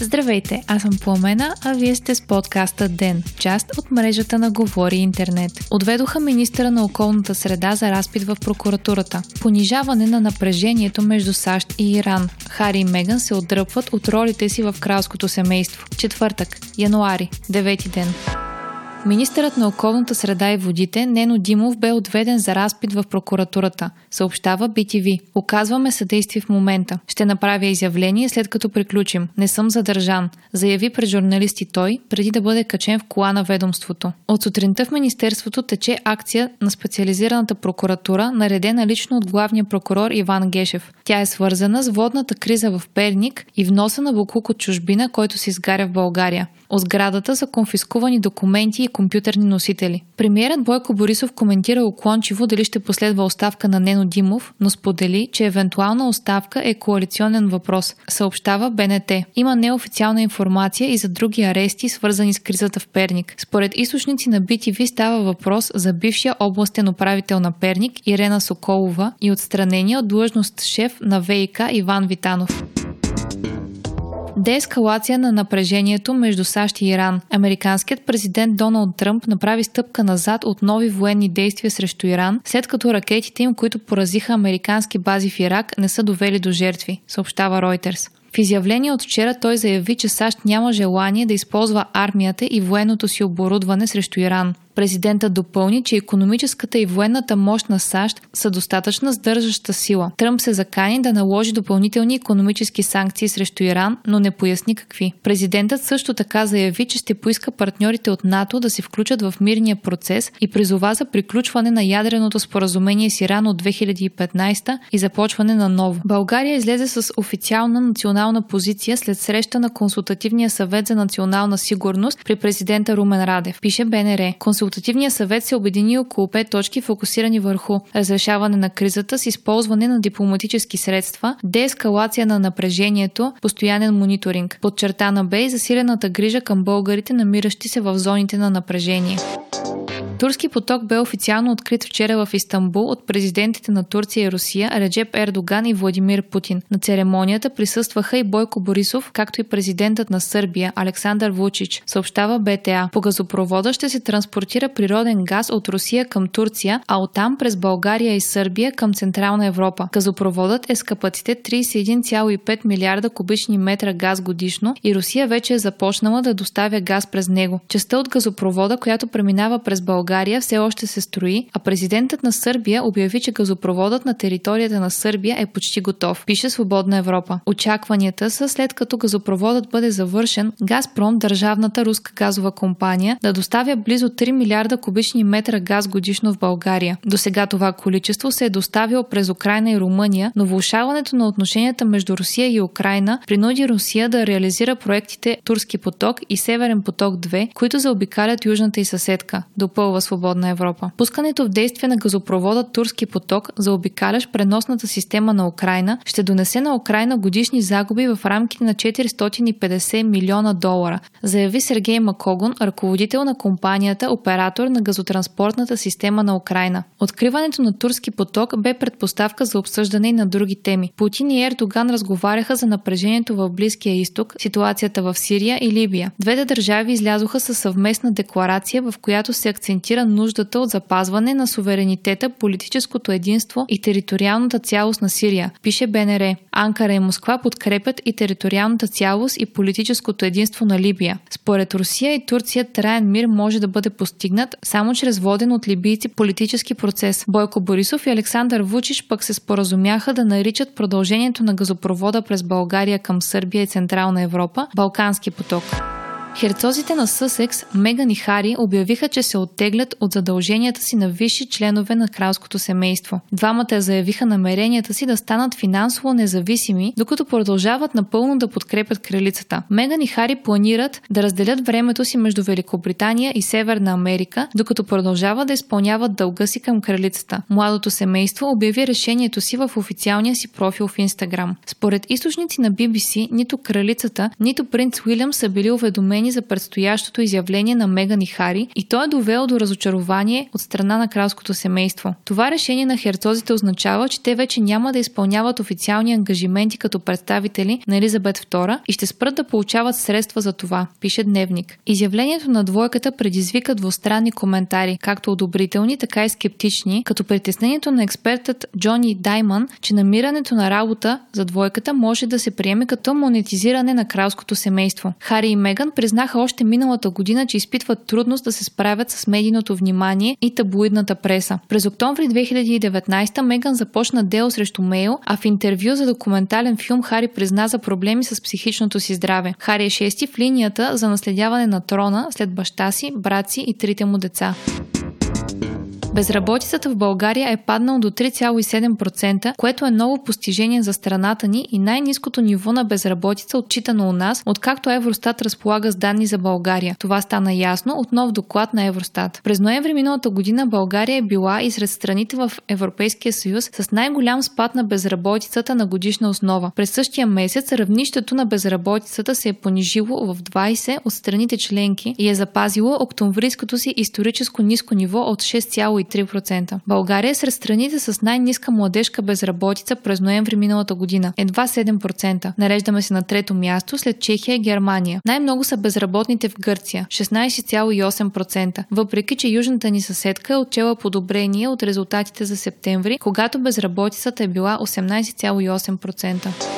Здравейте, аз съм Пламена, а вие сте с подкаста ДЕН, част от мрежата на Говори Интернет. Отведоха министра на околната среда за разпит в прокуратурата. Понижаване на напрежението между САЩ и Иран. Хари и Меган се отдръпват от ролите си в кралското семейство. Четвъртък, януари, девети ден. Министърът на околната среда и водите Нено Димов бе отведен за разпит в прокуратурата, съобщава BTV. Оказваме съдействие в момента. Ще направя изявление след като приключим. Не съм задържан, заяви пред журналисти той, преди да бъде качен в кола на ведомството. От сутринта в Министерството тече акция на специализираната прокуратура, наредена лично от главния прокурор Иван Гешев. Тя е свързана с водната криза в Перник и вноса на буклук от чужбина, който се изгаря в България. От сградата са конфискувани документи и компютърни носители. Премиерът Бойко Борисов коментира уклончиво дали ще последва оставка на Нено Димов, но сподели, че евентуална оставка е коалиционен въпрос, съобщава БНТ. Има неофициална информация и за други арести, свързани с кризата в Перник. Според източници на BTV става въпрос за бившия областен управител на Перник Ирена Соколова и отстранения от длъжност шеф на ВИК Иван Витанов. Деескалация на напрежението между САЩ и Иран. Американският президент Доналд Тръмп направи стъпка назад от нови военни действия срещу Иран, след като ракетите им, които поразиха американски бази в Ирак, не са довели до жертви, съобщава Reuters. В изявление от вчера той заяви, че САЩ няма желание да използва армията и военното си оборудване срещу Иран. Президентът допълни, че економическата и военната мощ на САЩ са достатъчна сдържаща сила. Тръмп се закани да наложи допълнителни економически санкции срещу Иран, но не поясни какви. Президентът също така заяви, че ще поиска партньорите от НАТО да се включат в мирния процес и призова за приключване на ядреното споразумение с Иран от 2015 и започване на ново. България излезе с официална национална позиция след среща на Консултативния съвет за национална сигурност при президента Румен Радев. Пише БНР. Консултативният съвет се обедини около пет точки, фокусирани върху разрешаване на кризата с използване на дипломатически средства, деескалация на напрежението, постоянен мониторинг. Подчертана бе и засилената грижа към българите, намиращи се в зоните на напрежение. Турски поток бе официално открит вчера в Истанбул от президентите на Турция и Русия Реджеп Ердоган и Владимир Путин. На церемонията присъстваха и Бойко Борисов, както и президентът на Сърбия Александър Вучич, съобщава БТА. По газопровода ще се транспортира природен газ от Русия към Турция, а оттам през България и Сърбия към Централна Европа. Газопроводът е с капацитет 31,5 милиарда кубични метра газ годишно и Русия вече е започнала да доставя газ през него. Частта от газопровода, която преминава през България България все още се строи, а президентът на Сърбия обяви, че газопроводът на територията на Сърбия е почти готов, пише Свободна Европа. Очакванията са след като газопроводът бъде завършен, Газпром, държавната руска газова компания, да доставя близо 3 милиарда кубични метра газ годишно в България. До сега това количество се е доставило през Украина и Румъния, но влушаването на отношенията между Русия и Украина принуди Русия да реализира проектите Турски поток и Северен поток 2, които заобикалят южната и съседка. Допълва в свободна Европа. Пускането в действие на газопровода Турски поток за обикалящ преносната система на Украина ще донесе на Украина годишни загуби в рамките на 450 милиона долара, заяви Сергей Макогон, ръководител на компанията, оператор на газотранспортната система на Украина. Откриването на Турски поток бе предпоставка за обсъждане и на други теми. Путин и Ердоган разговаряха за напрежението в Близкия изток, ситуацията в Сирия и Либия. Двете държави излязоха със съвместна декларация, в която се акцентира акцентира нуждата от запазване на суверенитета, политическото единство и териториалната цялост на Сирия, пише БНР. Анкара и Москва подкрепят и териториалната цялост и политическото единство на Либия. Според Русия и Турция траен мир може да бъде постигнат само чрез воден от либийци политически процес. Бойко Борисов и Александър Вучиш пък се споразумяха да наричат продължението на газопровода през България към Сърбия и Централна Европа Балкански поток. Херцозите на Съсекс, Меган и Хари обявиха, че се оттеглят от задълженията си на висши членове на кралското семейство. Двамата заявиха намеренията си да станат финансово независими, докато продължават напълно да подкрепят кралицата. Меган и Хари планират да разделят времето си между Великобритания и Северна Америка, докато продължават да изпълняват дълга си към кралицата. Младото семейство обяви решението си в официалния си профил в Инстаграм. Според източници на BBC, нито кралицата, нито принц Уилям са били уведомени данни за предстоящото изявление на Меган и Хари и то е довело до разочарование от страна на кралското семейство. Това решение на херцозите означава, че те вече няма да изпълняват официални ангажименти като представители на Елизабет II и ще спрат да получават средства за това, пише Дневник. Изявлението на двойката предизвика двустранни коментари, както одобрителни, така и скептични, като притеснението на експертът Джони Дайман, че намирането на работа за двойката може да се приеме като монетизиране на кралското семейство. Хари и Меган признаха още миналата година, че изпитват трудност да се справят с медийното внимание и таблоидната преса. През октомври 2019 Меган започна дело срещу Мейл, а в интервю за документален филм Хари призна за проблеми с психичното си здраве. Хари е шести в линията за наследяване на трона след баща си, брат си и трите му деца. Безработицата в България е паднала до 3,7%, което е ново постижение за страната ни и най-низкото ниво на безработица отчитано у нас, откакто Евростат разполага с данни за България. Това стана ясно от нов доклад на Евростат. През ноември миналата година България е била и сред страните в Европейския съюз с най-голям спад на безработицата на годишна основа. През същия месец равнището на безработицата се е понижило в 20 от страните членки и е запазило октомврийското си историческо ниско ниво от 6,3 3%. България е сред страните с най-ниска младежка безработица през ноември миналата година. Едва 7%. Нареждаме се на трето място след Чехия и Германия. Най-много са безработните в Гърция 16,8%. Въпреки, че южната ни съседка е отчела подобрение от резултатите за септември, когато безработицата е била 18,8%.